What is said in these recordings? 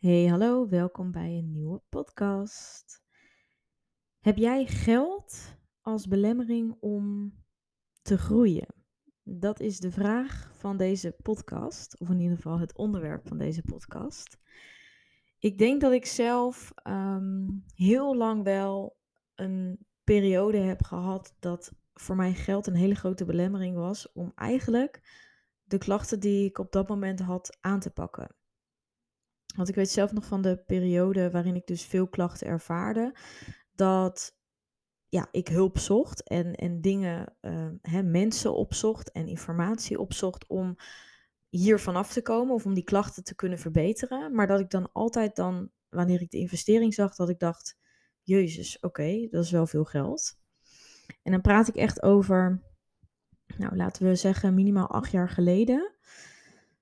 Hey, hallo, welkom bij een nieuwe podcast. Heb jij geld als belemmering om te groeien? Dat is de vraag van deze podcast, of in ieder geval het onderwerp van deze podcast. Ik denk dat ik zelf ehm, heel lang wel een periode heb gehad dat voor mij geld een hele grote belemmering was om eigenlijk de klachten die ik op dat moment had aan te pakken. Want ik weet zelf nog van de periode waarin ik dus veel klachten ervaarde, dat ja, ik hulp zocht en, en dingen, uh, hè, mensen opzocht en informatie opzocht om hier vanaf te komen of om die klachten te kunnen verbeteren. Maar dat ik dan altijd dan, wanneer ik de investering zag, dat ik dacht, jezus, oké, dat is wel veel geld. En dan praat ik echt over, nou laten we zeggen, minimaal acht jaar geleden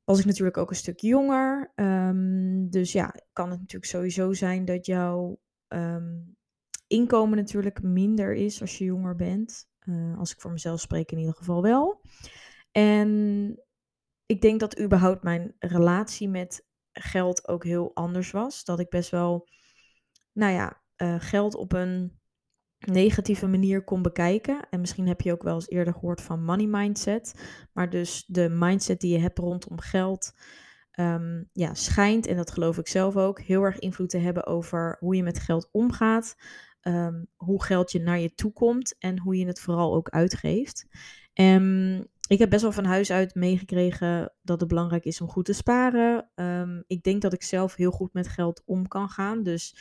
was ik natuurlijk ook een stuk jonger. Um, dus ja, kan het natuurlijk sowieso zijn dat jouw um, inkomen natuurlijk minder is als je jonger bent. Uh, als ik voor mezelf spreek in ieder geval wel. En ik denk dat überhaupt mijn relatie met geld ook heel anders was. Dat ik best wel, nou ja, uh, geld op een negatieve manier kon bekijken. En misschien heb je ook wel eens eerder gehoord van money mindset. Maar dus de mindset die je hebt rondom geld. Um, ja, schijnt, en dat geloof ik zelf ook, heel erg invloed te hebben over hoe je met geld omgaat. Um, hoe geld je naar je toe komt en hoe je het vooral ook uitgeeft. En ik heb best wel van huis uit meegekregen dat het belangrijk is om goed te sparen. Um, ik denk dat ik zelf heel goed met geld om kan gaan. Dus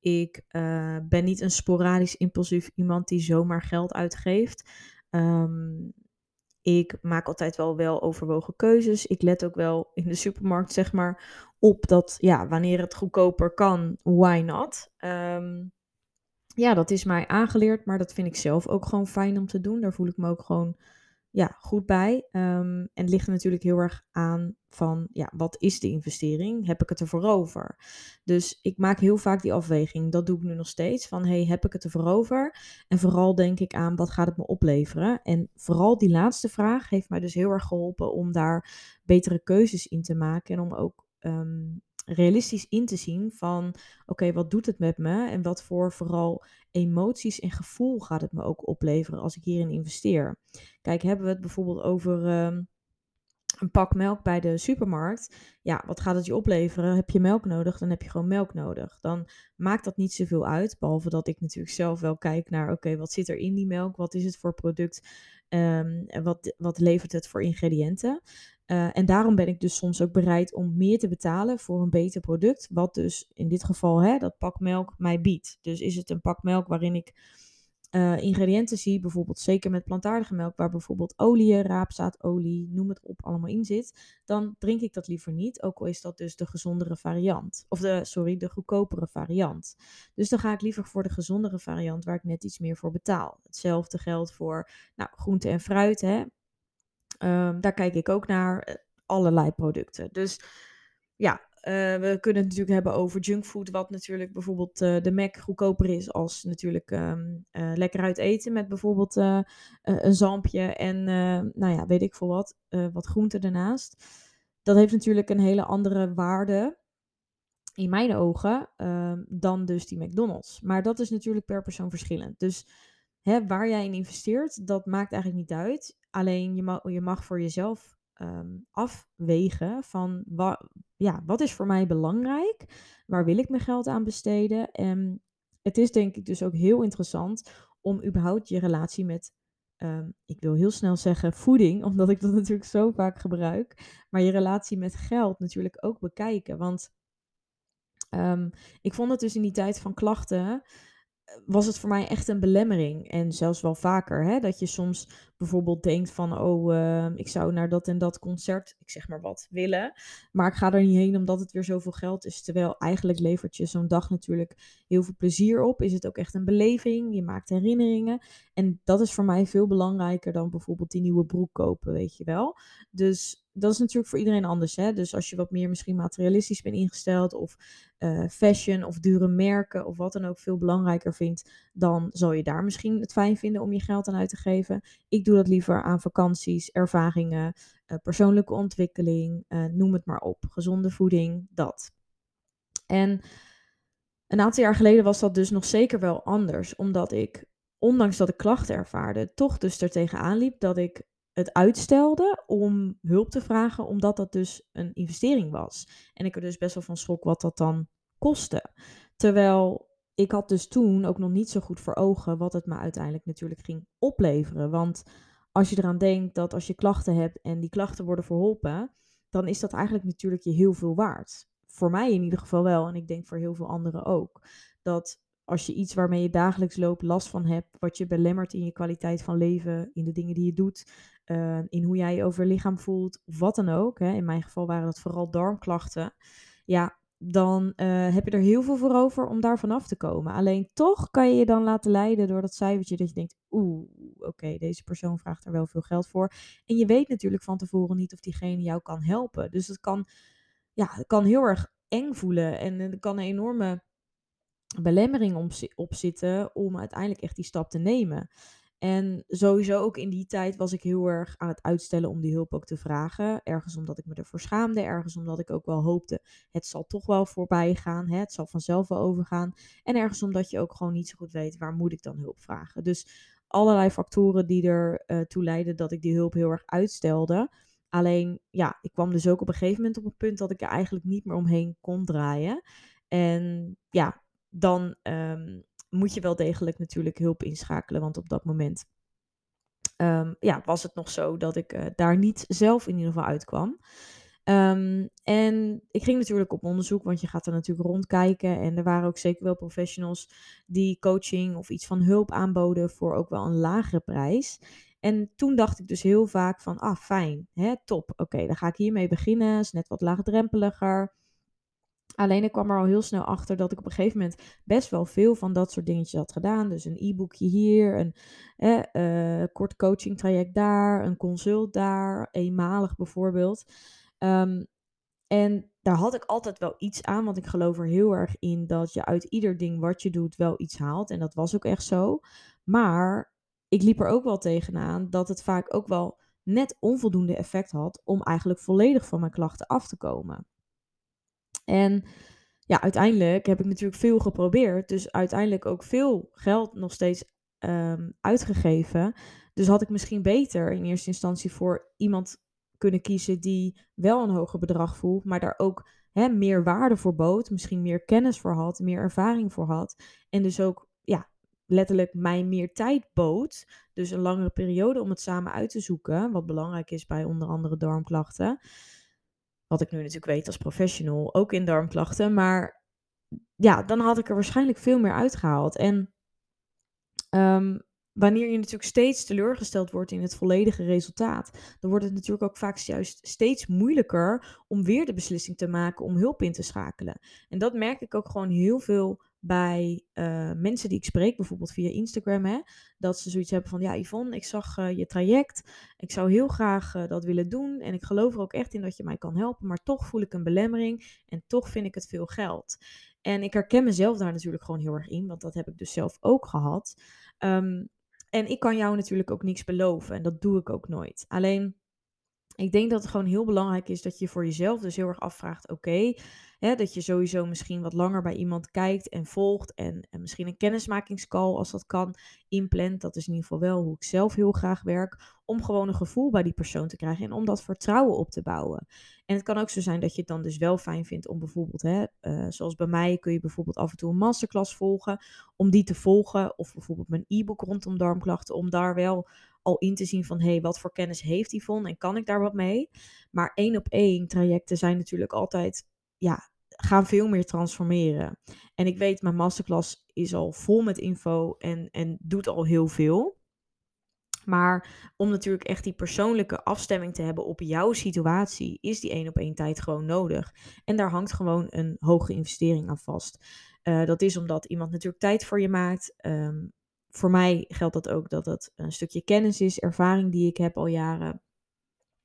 ik uh, ben niet een sporadisch impulsief iemand die zomaar geld uitgeeft. Um, ik maak altijd wel wel overwogen keuzes. Ik let ook wel in de supermarkt, zeg maar, op dat ja, wanneer het goedkoper kan, why not? Um, ja, dat is mij aangeleerd, maar dat vind ik zelf ook gewoon fijn om te doen. Daar voel ik me ook gewoon ja, goed bij. Um, en het ligt er natuurlijk heel erg aan van, ja, wat is de investering? Heb ik het ervoor over? Dus ik maak heel vaak die afweging. Dat doe ik nu nog steeds. Van, hey, heb ik het ervoor over? En vooral denk ik aan, wat gaat het me opleveren? En vooral die laatste vraag heeft mij dus heel erg geholpen om daar betere keuzes in te maken. En om ook um, realistisch in te zien van oké, wat doet het met me en wat voor vooral emoties en gevoel gaat het me ook opleveren als ik hierin investeer. Kijk, hebben we het bijvoorbeeld over um, een pak melk bij de supermarkt. Ja, wat gaat het je opleveren? Heb je melk nodig, dan heb je gewoon melk nodig. Dan maakt dat niet zoveel uit, behalve dat ik natuurlijk zelf wel kijk naar oké, wat zit er in die melk? Wat is het voor product? Um, en wat, wat levert het voor ingrediënten? Uh, en daarom ben ik dus soms ook bereid om meer te betalen voor een beter product. Wat dus in dit geval hè, dat pak melk mij biedt. Dus is het een pak melk waarin ik uh, ingrediënten zie, bijvoorbeeld zeker met plantaardige melk, waar bijvoorbeeld olie, raapzaadolie, noem het op, allemaal in zit, dan drink ik dat liever niet. Ook al is dat dus de gezondere variant. Of de, sorry, de goedkopere variant. Dus dan ga ik liever voor de gezondere variant, waar ik net iets meer voor betaal. Hetzelfde geldt voor nou, groente en fruit. Hè. Um, daar kijk ik ook naar. Eh, allerlei producten. Dus ja, uh, we kunnen het natuurlijk hebben over junkfood, wat natuurlijk bijvoorbeeld uh, de Mac goedkoper is als natuurlijk uh, lekker uit eten met bijvoorbeeld een zampje en nou ja, weet ik veel wat, wat groente ernaast. Dat heeft natuurlijk een hele andere waarde in mijn ogen ehm, dan dus die McDonald's. Maar dat is natuurlijk per persoon verschillend. Dus hè, waar jij in investeert, dat maakt eigenlijk niet uit. Alleen je mag, je mag voor jezelf um, afwegen van ja, wat is voor mij belangrijk? Waar wil ik mijn geld aan besteden? En het is denk ik dus ook heel interessant om überhaupt je relatie met, um, ik wil heel snel zeggen voeding, omdat ik dat natuurlijk zo vaak gebruik, maar je relatie met geld natuurlijk ook bekijken. Want um, ik vond het dus in die tijd van klachten was het voor mij echt een belemmering. En zelfs wel vaker, hè, dat je soms bijvoorbeeld denkt van, oh, uh, ik zou naar dat en dat concert, ik zeg maar wat, willen. Maar ik ga er niet heen omdat het weer zoveel geld is. Terwijl eigenlijk levert je zo'n dag natuurlijk heel veel plezier op. Is het ook echt een beleving? Je maakt herinneringen. En dat is voor mij veel belangrijker dan bijvoorbeeld die nieuwe broek kopen, weet je wel. Dus dat is natuurlijk voor iedereen anders. Hè? Dus als je wat meer misschien materialistisch bent ingesteld of uh, fashion of dure merken of wat dan ook veel belangrijker vindt, dan zal je daar misschien het fijn vinden om je geld aan uit te geven. Ik doe dat liever aan vakanties, ervaringen, uh, persoonlijke ontwikkeling, uh, noem het maar op. Gezonde voeding, dat. En een aantal jaar geleden was dat dus nog zeker wel anders, omdat ik, ondanks dat ik klachten ervaarde, toch dus er tegenaan liep dat ik het uitstelde om hulp te vragen, omdat dat dus een investering was. En ik er dus best wel van schrok wat dat dan kostte. Terwijl ik had dus toen ook nog niet zo goed voor ogen wat het me uiteindelijk natuurlijk ging opleveren. Want als je eraan denkt dat als je klachten hebt en die klachten worden verholpen, dan is dat eigenlijk natuurlijk je heel veel waard. Voor mij in ieder geval wel en ik denk voor heel veel anderen ook. Dat als je iets waarmee je dagelijks loopt last van hebt, wat je belemmert in je kwaliteit van leven, in de dingen die je doet, uh, in hoe jij je over lichaam voelt, of wat dan ook. Hè. In mijn geval waren dat vooral darmklachten. Ja, dan uh, heb je er heel veel voor over om daar vanaf te komen. Alleen toch kan je je dan laten leiden door dat cijfertje dat je denkt, oeh, oké, deze persoon vraagt er wel veel geld voor. En je weet natuurlijk van tevoren niet of diegene jou kan helpen. Dus het kan, ja, het kan heel erg eng voelen en er kan een enorme belemmering op zitten om uiteindelijk echt die stap te nemen. En sowieso ook in die tijd was ik heel erg aan het uitstellen om die hulp ook te vragen. Ergens omdat ik me ervoor schaamde, ergens omdat ik ook wel hoopte, het zal toch wel voorbij gaan, hè? het zal vanzelf wel overgaan. En ergens omdat je ook gewoon niet zo goed weet, waar moet ik dan hulp vragen. Dus allerlei factoren die er uh, toe leidden dat ik die hulp heel erg uitstelde. Alleen, ja, ik kwam dus ook op een gegeven moment op een punt dat ik er eigenlijk niet meer omheen kon draaien. En ja, dan um, moet je wel degelijk natuurlijk hulp inschakelen. Want op dat moment um, ja, was het nog zo dat ik uh, daar niet zelf in ieder geval uitkwam. Um, en ik ging natuurlijk op onderzoek, want je gaat er natuurlijk rondkijken. En er waren ook zeker wel professionals die coaching of iets van hulp aanboden voor ook wel een lagere prijs. En toen dacht ik dus heel vaak van, ah fijn, hè, top, oké, dan ga ik hiermee beginnen. Is net wat laagdrempeliger. Alleen ik kwam er al heel snel achter dat ik op een gegeven moment best wel veel van dat soort dingetjes had gedaan. Dus een e-boekje hier, een eh, kort coaching traject daar, een consult daar, eenmalig bijvoorbeeld. Um, en daar had ik altijd wel iets aan, want ik geloof er heel erg in dat je uit ieder ding wat je doet wel iets haalt. En dat was ook echt zo. Maar ik liep er ook wel tegenaan dat het vaak ook wel net onvoldoende effect had om eigenlijk volledig van mijn klachten af te komen. En ja, uiteindelijk heb ik natuurlijk veel geprobeerd. Dus uiteindelijk ook veel geld nog steeds um, uitgegeven. Dus had ik misschien beter in eerste instantie voor iemand kunnen kiezen die wel een hoger bedrag voelt, maar daar ook hè, meer waarde voor bood. Misschien meer kennis voor had, meer ervaring voor had. En dus ook ja, letterlijk mij meer tijd bood. Dus een langere periode om het samen uit te zoeken. Wat belangrijk is bij onder andere darmklachten. Wat ik nu natuurlijk weet als professional, ook in darmklachten. Maar ja, dan had ik er waarschijnlijk veel meer uitgehaald. En um, wanneer je natuurlijk steeds teleurgesteld wordt in het volledige resultaat, dan wordt het natuurlijk ook vaak juist steeds moeilijker om weer de beslissing te maken om hulp in te schakelen. En dat merk ik ook gewoon heel veel bij uh, mensen die ik spreek, bijvoorbeeld via Instagram, hè, dat ze zoiets hebben van, ja Yvonne, ik zag uh, je traject, ik zou heel graag uh, dat willen doen en ik geloof er ook echt in dat je mij kan helpen, maar toch voel ik een belemmering en toch vind ik het veel geld. En ik herken mezelf daar natuurlijk gewoon heel erg in, want dat heb ik dus zelf ook gehad. Um, en ik kan jou natuurlijk ook niks beloven en dat doe ik ook nooit. Alleen, ik denk dat het gewoon heel belangrijk is dat je voor jezelf dus heel erg afvraagt: oké, dat je sowieso misschien wat langer bij iemand kijkt en volgt. En, en, misschien een kennismakingscall als dat kan inplant. Dat is in ieder geval wel hoe ik zelf heel graag werk. Om gewoon een gevoel bij die persoon te krijgen en om dat vertrouwen op te bouwen. En het kan ook zo zijn dat je het dan dus wel fijn vindt om bijvoorbeeld, hè, uh, zoals bij mij, kun je bijvoorbeeld af en toe een masterclass volgen. Om die te volgen. Of bijvoorbeeld mijn e-book rondom darmklachten. Om daar wel al in te zien van hé, hey, wat voor kennis heeft Yvonne en kan ik daar wat mee? Maar één op één trajecten zijn natuurlijk altijd ja, gaan veel meer transformeren. En ik weet, mijn masterclass is al vol met info en, en doet al heel veel. Maar om natuurlijk echt die persoonlijke afstemming te hebben op jouw situatie, is die één op één tijd gewoon nodig. En daar hangt gewoon een hoge investering aan vast. Uh, dat is omdat iemand natuurlijk tijd voor je maakt. Um, voor mij geldt dat ook dat het een stukje kennis is, ervaring die ik heb al jaren.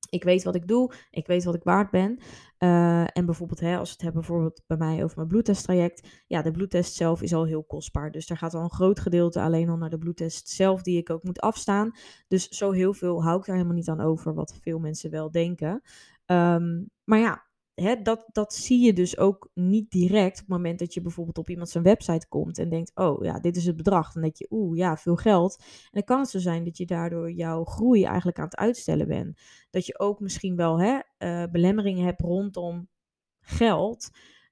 Ik weet wat ik doe, ik weet wat ik waard ben. Uh, en bijvoorbeeld, hè, als we het hebben bijvoorbeeld bij mij over mijn bloedtesttraject. Ja, de bloedtest zelf is al heel kostbaar. Dus daar gaat al een groot gedeelte alleen al naar de bloedtest zelf, die ik ook moet afstaan. Dus zo heel veel hou ik daar helemaal niet aan over, wat veel mensen wel denken. Um, maar ja, hè, dat, dat zie je dus ook niet direct op het moment dat je bijvoorbeeld op iemand zijn website komt en denkt, oh ja, dit is het bedrag. Dan denk je, oeh ja, veel geld. En dan kan het zo zijn dat je daardoor jouw groei eigenlijk aan het uitstellen bent. Dat je ook misschien wel hè, uh, belemmeringen hebt rondom geld.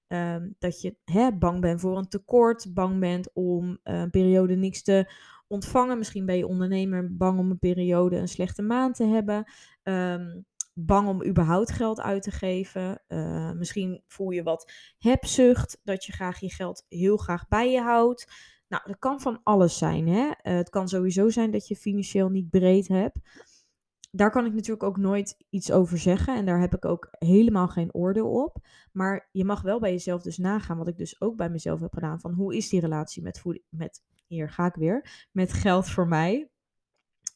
Ehm, dat je hè, bang bent voor een tekort, bang bent om uh, een periode niks te ontvangen. Misschien ben je ondernemer bang om een periode een slechte maand te hebben. Um, bang om überhaupt geld uit te geven. Uh, misschien voel je wat hebzucht, dat je graag je geld heel graag bij je houdt. Nou, dat kan van alles zijn. Hè? Uh, het kan sowieso zijn dat je financieel niet breed hebt. Daar kan ik natuurlijk ook nooit iets over zeggen. En daar heb ik ook helemaal geen oordeel op. Maar je mag wel bij jezelf dus nagaan, wat ik dus ook bij mezelf heb gedaan. Van hoe is die relatie met, voeding, met hier ga ik weer, met geld voor mij?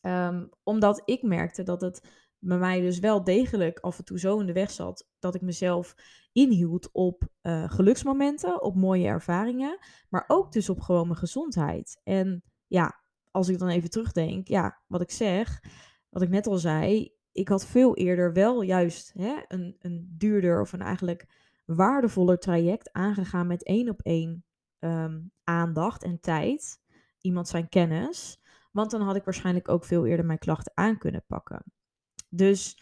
Um, omdat ik merkte dat het bij mij dus wel degelijk af en toe zo in de weg zat dat ik mezelf inhield op uh, geluksmomenten, op mooie ervaringen, maar ook dus op gewoon mijn gezondheid. En ja, als ik dan even terugdenk, ja, wat ik zeg, wat ik net al zei, ik had veel eerder wel juist hè, een, een duurder of een eigenlijk waardevoller traject aangegaan met één op één um, aandacht en tijd, iemand zijn kennis. Want dan had ik waarschijnlijk ook veel eerder mijn klachten aan kunnen pakken. Dus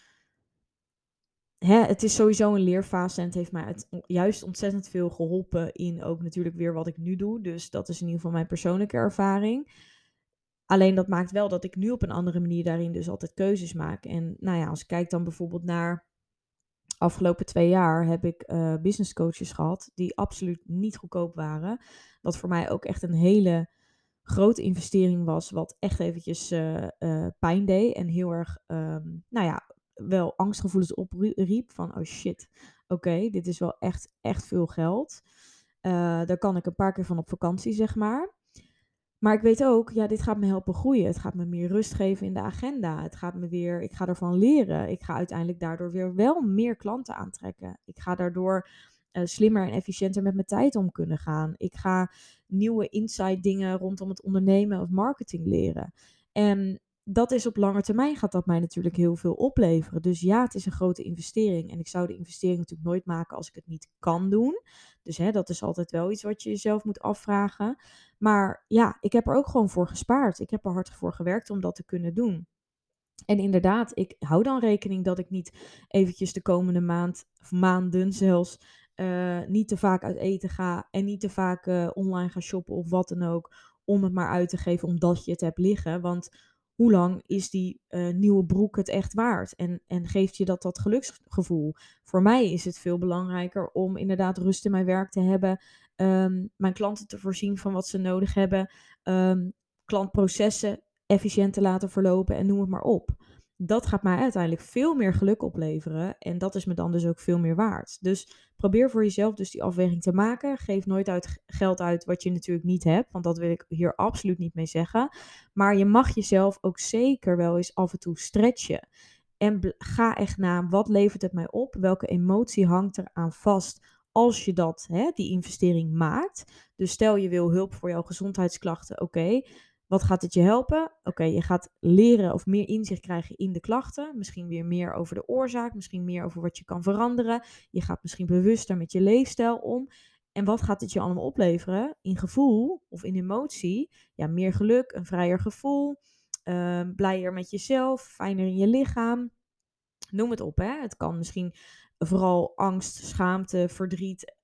hè, het is sowieso een leerfase en het heeft mij juist ontzettend veel geholpen in ook natuurlijk weer wat ik nu doe. Dus dat is in ieder geval mijn persoonlijke ervaring. Alleen dat maakt wel dat ik nu op een andere manier daarin dus altijd keuzes maak. En nou ja, als ik kijk dan bijvoorbeeld naar afgelopen twee jaar heb ik uh, business coaches gehad die absoluut niet goedkoop waren. Wat voor mij ook echt een hele grote investering was, wat echt eventjes uh, uh, pijn deed en heel erg, um, nou ja, wel angstgevoelens opriep van, oh shit, oké, dit is wel echt, echt veel geld. Uh, daar kan ik een paar keer van op vakantie, zeg maar. Maar ik weet ook, ja, dit gaat me helpen groeien. Het gaat me meer rust geven in de agenda. Het gaat me weer, ik ga ervan leren. Ik ga uiteindelijk daardoor weer wel meer klanten aantrekken. Ik ga daardoor uh, slimmer en efficiënter met mijn tijd om kunnen gaan. Ik ga nieuwe insight dingen rondom het ondernemen of marketing leren. En dat is op lange termijn gaat dat mij natuurlijk heel veel opleveren. Dus ja, het is een grote investering. En ik zou de investering natuurlijk nooit maken als ik het niet kan doen. Dus hè, dat is altijd wel iets wat je jezelf moet afvragen. Maar ja, ik heb er ook gewoon voor gespaard. Ik heb er hard voor gewerkt om dat te kunnen doen. En inderdaad, ik hou dan rekening dat ik niet eventjes de komende maand, of maanden zelfs, uh, niet te vaak uit eten ga en niet te vaak uh, online ga shoppen of wat dan ook, om het maar uit te geven omdat je het hebt liggen. Want hoe lang is die uh, nieuwe broek het echt waard? En, en geeft je dat dat geluksgevoel? Voor mij is het veel belangrijker om inderdaad rust in mijn werk te hebben, um, mijn klanten te voorzien van wat ze nodig hebben, um, klantprocessen efficiënt te laten verlopen en noem het maar op dat gaat mij uiteindelijk veel meer geluk opleveren. En dat is me dan dus ook veel meer waard. Dus probeer voor jezelf dus die afweging te maken. Geef nooit uit geld uit wat je natuurlijk niet hebt. Want dat wil ik hier absoluut niet mee zeggen. Maar je mag jezelf ook zeker wel eens af en toe stretchen. En ga echt na, wat levert het mij op? Welke emotie hangt er aan vast als je dat, hè, die investering maakt? Dus stel je wil hulp voor jouw gezondheidsklachten, oké. Wat gaat het je helpen? Oké, je gaat leren of meer inzicht krijgen in de klachten. Misschien weer meer over de oorzaak, misschien meer over wat je kan veranderen. Je gaat misschien bewuster met je leefstijl om. En wat gaat het je allemaal opleveren? In gevoel of in emotie? Ja, meer geluk, een vrijer gevoel, uh, blijer met jezelf, fijner in je lichaam. Noem het op, hè. Het kan misschien vooral angst, schaamte, verdriet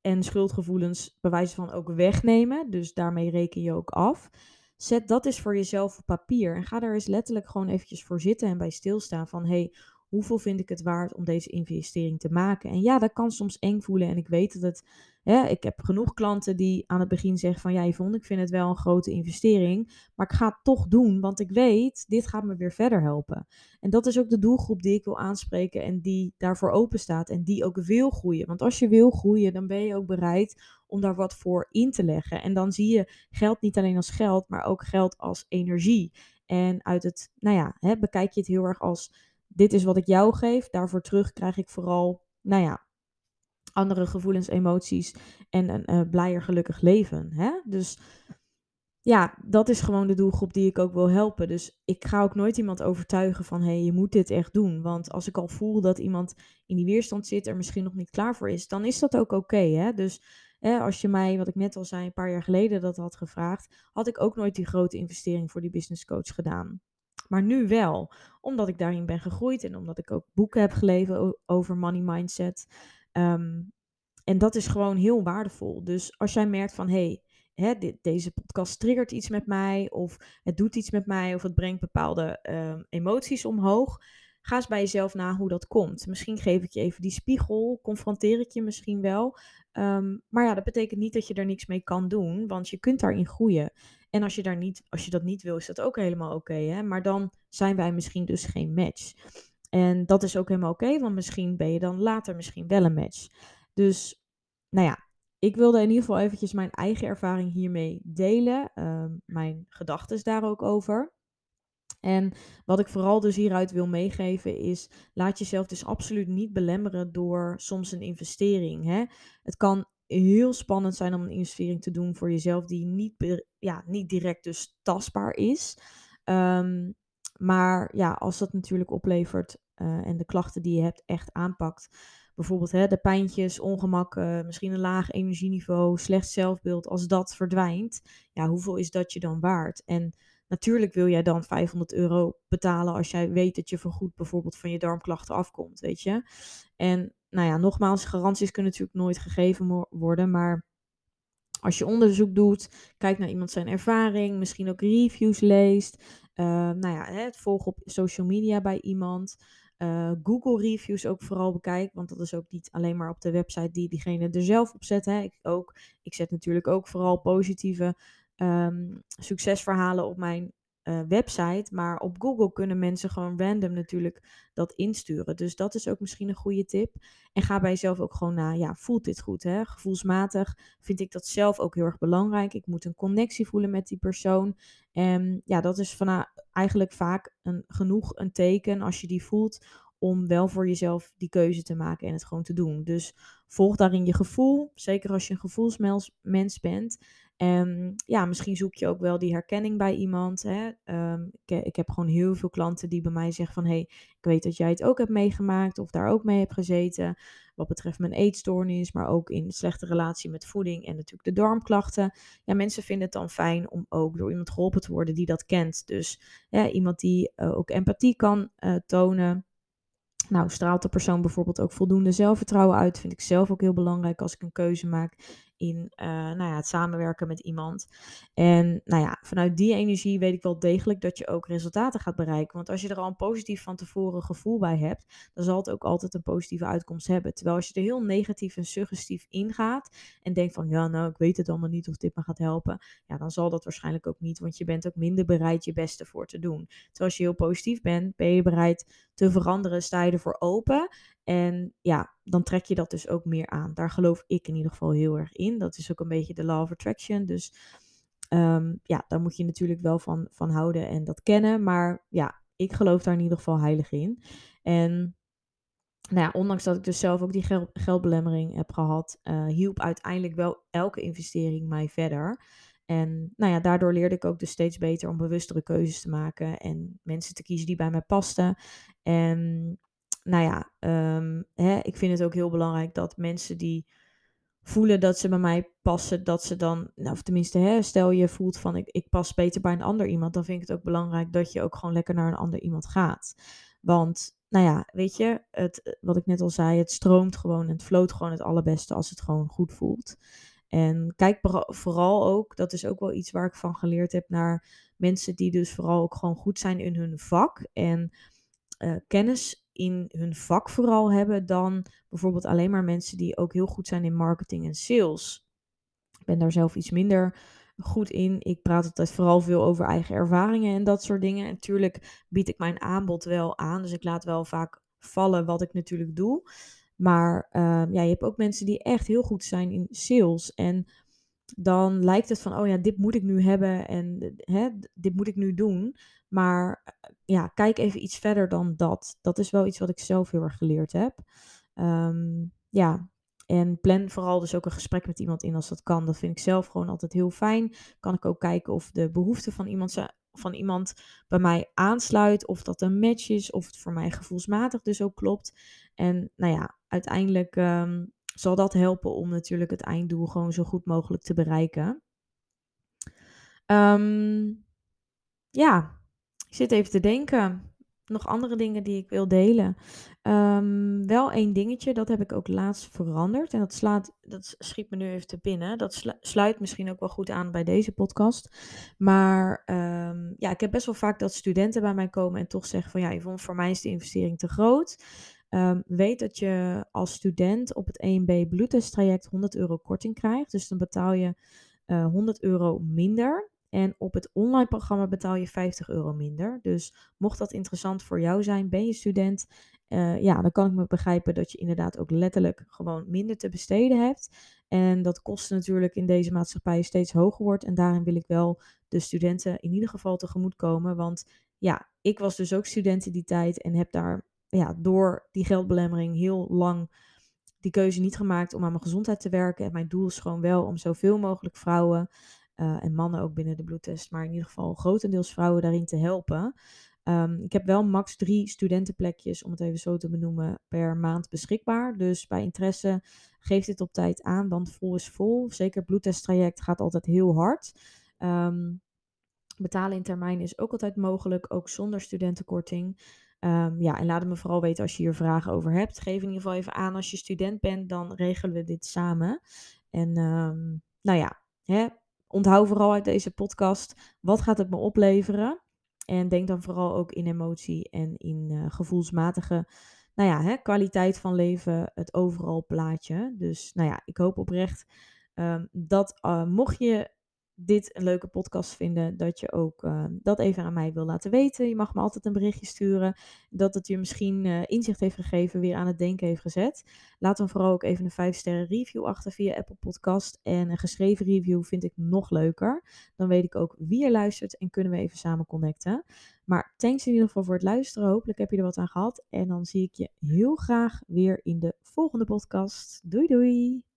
en schuldgevoelens bewijzen van ook wegnemen. Dus daarmee reken je ook af. Zet dat eens voor jezelf op papier en ga daar eens letterlijk gewoon eventjes voor zitten en bij stilstaan van hey, hoeveel vind ik het waard om deze investering te maken? En ja, dat kan soms eng voelen en ik weet dat het Ik heb genoeg klanten die aan het begin zeggen van ja, Yvonne, ik vind het wel een grote investering, maar ik ga het toch doen, want ik weet, dit gaat me weer verder helpen. En dat is ook de doelgroep die ik wil aanspreken en die daarvoor open staat en die ook wil groeien. Want als je wil groeien, dan ben je ook bereid om daar wat voor in te leggen. En dan zie je geld niet alleen als geld, maar ook geld als energie. En uit het, nou ja, hè, bekijk je het heel erg als dit is wat ik jou geef, daarvoor terug krijg ik vooral, nou ja, andere gevoelens, emoties en een uh, blijer, gelukkig leven. Hè? Dus ja, dat is gewoon de doelgroep die ik ook wil helpen. Dus ik ga ook nooit iemand overtuigen van hé, hey, je moet dit echt doen. Want als ik al voel dat iemand in die weerstand zit, er misschien nog niet klaar voor is, dan is dat ook oké. dus als je mij, wat ik net al zei, een paar jaar geleden dat had gevraagd, had ik ook nooit die grote investering voor die business coach gedaan. Maar nu wel, omdat ik daarin ben gegroeid en omdat ik ook boeken heb gelezen over money mindset. Ehm, en dat is gewoon heel waardevol. Dus als jij merkt van hé, hey, deze podcast triggert iets met mij, of het doet iets met mij, of het brengt bepaalde ehm, emoties omhoog. Ga eens bij jezelf na hoe dat komt. Misschien geef ik je even die spiegel, confronteer ik je misschien wel. Ehm, maar ja, dat betekent niet dat je er niks mee kan doen, want je kunt daarin groeien. En als je, daar niet, als je dat niet wil, is dat ook helemaal oké. maar dan zijn wij misschien dus geen match. En dat is ook helemaal oké, want misschien ben je dan later misschien wel een match. Dus, nou ja, ik wilde in ieder geval eventjes mijn eigen ervaring hiermee delen. Ehm, mijn gedachten daar ook over. En wat ik vooral dus hieruit wil meegeven is, laat jezelf dus absoluut niet belemmeren door soms een investering. Hè? Het kan heel spannend zijn om een investering te doen voor jezelf die niet, ja, niet direct dus tastbaar is. Ehm, maar ja, als dat natuurlijk oplevert uh, en de klachten die je hebt echt aanpakt, bijvoorbeeld hè, de pijntjes, ongemak, uh, misschien een laag energieniveau, slecht zelfbeeld, als dat verdwijnt, ja, hoeveel is dat je dan waard? En natuurlijk wil jij dan 500 euro betalen als jij weet dat je vergoed bijvoorbeeld van je darmklachten afkomt, weet je. En nou ja, nogmaals, garanties kunnen natuurlijk nooit gegeven worden, maar als je onderzoek doet, kijk naar iemand zijn ervaring, misschien ook reviews leest, uh, nou ja, het volgen op social media bij iemand. Uh, Google reviews ook vooral bekijk, want dat is ook niet alleen maar op de website die diegene er zelf op zet. Hè. Ik, ook, ik zet natuurlijk ook vooral positieve um, succesverhalen op mijn uh, website. Maar op Google kunnen mensen gewoon random natuurlijk dat insturen. Dus dat is ook misschien een goede tip. En ga bij jezelf ook gewoon na, ja, voelt dit goed? Hè? Gevoelsmatig vind ik dat zelf ook heel erg belangrijk. Ik moet een connectie voelen met die persoon. En ja, dat is van, eigenlijk vaak een, genoeg een teken als je die voelt om wel voor jezelf die keuze te maken en het gewoon te doen. Dus volg daarin je gevoel, zeker als je een gevoelsmens bent. En ja, misschien zoek je ook wel die herkenning bij iemand. Hè? Ehm, ik, ik, heb gewoon heel veel klanten die bij mij zeggen van... hé, hey, ik weet dat jij het ook hebt meegemaakt of daar ook mee hebt gezeten. Wat betreft mijn eetstoornis, maar ook in slechte relatie met voeding en natuurlijk de darmklachten. Ja, mensen vinden het dan fijn om ook door iemand geholpen te worden die dat kent. Dus iemand die uh, ook empathie kan uh, tonen. Nou, straalt de persoon bijvoorbeeld ook voldoende zelfvertrouwen uit? Vind ik zelf ook heel belangrijk als ik een keuze maak in uh, nou ja, het samenwerken met iemand. En nou ja, vanuit die energie weet ik wel degelijk dat je ook resultaten gaat bereiken. Want als je er al een positief van tevoren gevoel bij hebt, dan zal het ook altijd een positieve uitkomst hebben. Terwijl als je er heel negatief en suggestief ingaat en denkt van ja, nou, ik weet het allemaal niet of dit me gaat helpen, ja, dan zal dat waarschijnlijk ook niet, want je bent ook minder bereid je beste voor te doen. Terwijl als je heel positief bent, ben je bereid te veranderen, sta je ervoor open en ja, dan trek je dat dus ook meer aan. Daar geloof ik in ieder geval heel erg in. Dat is ook een beetje de law of attraction. Dus um, ja, daar moet je natuurlijk wel van, van houden en dat kennen. Maar ja, ik geloof daar in ieder geval heilig in. En nou ja, ondanks dat ik dus zelf ook die geld, geldbelemmering heb gehad, uh, hielp uiteindelijk wel elke investering mij verder. En nou ja, daardoor leerde ik ook dus steeds beter om bewustere keuzes te maken en mensen te kiezen die bij mij pasten. En nou ja, um, hè, ik vind het ook heel belangrijk dat mensen die voelen dat ze bij mij passen, dat ze dan, nou, of tenminste, hè, stel je voelt van ik, ik pas beter bij een ander iemand, dan vind ik het ook belangrijk dat je ook gewoon lekker naar een ander iemand gaat. Want, nou ja, weet je, het, wat ik net al zei, het stroomt gewoon en het floot gewoon het allerbeste als het gewoon goed voelt. En kijk vooral ook, dat is ook wel iets waar ik van geleerd heb, naar mensen die dus vooral ook gewoon goed zijn in hun vak en uh, kennis in hun vak vooral hebben dan bijvoorbeeld alleen maar mensen die ook heel goed zijn in marketing en sales. Ik ben daar zelf iets minder goed in. Ik praat altijd vooral veel over eigen ervaringen en dat soort dingen. En natuurlijk bied ik mijn aanbod wel aan, dus ik laat wel vaak vallen wat ik natuurlijk doe. Maar uh, ja, je hebt ook mensen die echt heel goed zijn in sales. En dan lijkt het van, oh ja, dit moet ik nu hebben en hè, dit moet ik nu doen. Maar eh, ja, kijk even iets verder dan dat. Dat is wel iets wat ik zelf heel erg geleerd heb. Um, ja, en plan vooral dus ook een gesprek met iemand in als dat kan. Dat vind ik zelf gewoon altijd heel fijn. Kan ik ook kijken of de behoeften van iemand, van iemand bij mij aansluit. Of dat een match is. Of het voor mij gevoelsmatig dus ook klopt. En nou ja, uiteindelijk ehm, zal dat helpen om natuurlijk het einddoel gewoon zo goed mogelijk te bereiken. Ehm, ja, ik zit even te denken nog andere dingen die ik wil delen. Ehm, wel één dingetje, dat heb ik ook laatst veranderd. En dat, slaat, dat schiet me nu even te binnen. Dat sluit misschien ook wel goed aan bij deze podcast. Maar ja, ik heb best wel vaak dat studenten bij mij komen en toch zeggen van ja, voor mij is de investering te groot. Um, weet dat je als student op het 1B bloedtesttraject 100 euro korting krijgt. Dus dan betaal je uh, eh, 100 euro minder. En op het online programma betaal je 50 euro minder. Dus mocht dat interessant voor jou zijn, ben je student, uh, ja, dan kan ik me begrijpen dat je inderdaad ook letterlijk gewoon minder te besteden hebt. En dat kosten natuurlijk in deze maatschappij steeds hoger wordt. En daarin wil ik wel de studenten in ieder geval tegemoet komen. Want ja, ik was dus ook student in die tijd en heb daar ja, door die geldbelemmering heel lang die keuze niet gemaakt om aan mijn gezondheid te werken. En mijn doel is gewoon wel om zoveel mogelijk vrouwen uh, en mannen ook binnen de bloedtest, maar in ieder geval grotendeels vrouwen daarin te helpen. Um, ik heb wel max drie studentenplekjes, om het even zo te benoemen, per maand beschikbaar. Dus bij interesse geef dit op tijd aan, want vol is vol. Zeker het bloedtesttraject gaat altijd heel hard. Um, betalen in termijn is ook altijd mogelijk, ook zonder studentenkorting. Um, ja, en laat het me vooral weten als je hier vragen over hebt. Geef in ieder geval even aan als je student bent, dan regelen we dit samen. En nou ja, hè, onthoud vooral uit deze podcast, wat gaat het me opleveren? En denk dan vooral ook in emotie en in uh, gevoelsmatige nou ja, hè, kwaliteit van leven, het overal plaatje. Dus nou ja, ik hoop oprecht um, dat uh, mocht je dit een leuke podcast vinden, dat je ook uh, dat even aan mij wil laten weten. Je mag me altijd een berichtje sturen. Dat het je misschien uh, inzicht heeft gegeven, weer aan het denken heeft gezet. Laat dan vooral ook even een 5 sterren review achter via Apple Podcast. En een geschreven review vind ik nog leuker. Dan weet ik ook wie er luistert en kunnen we even samen connecten. Maar thanks in ieder geval voor het luisteren. Hopelijk heb je er wat aan gehad. En dan zie ik je heel graag weer in de volgende podcast. Doei doei!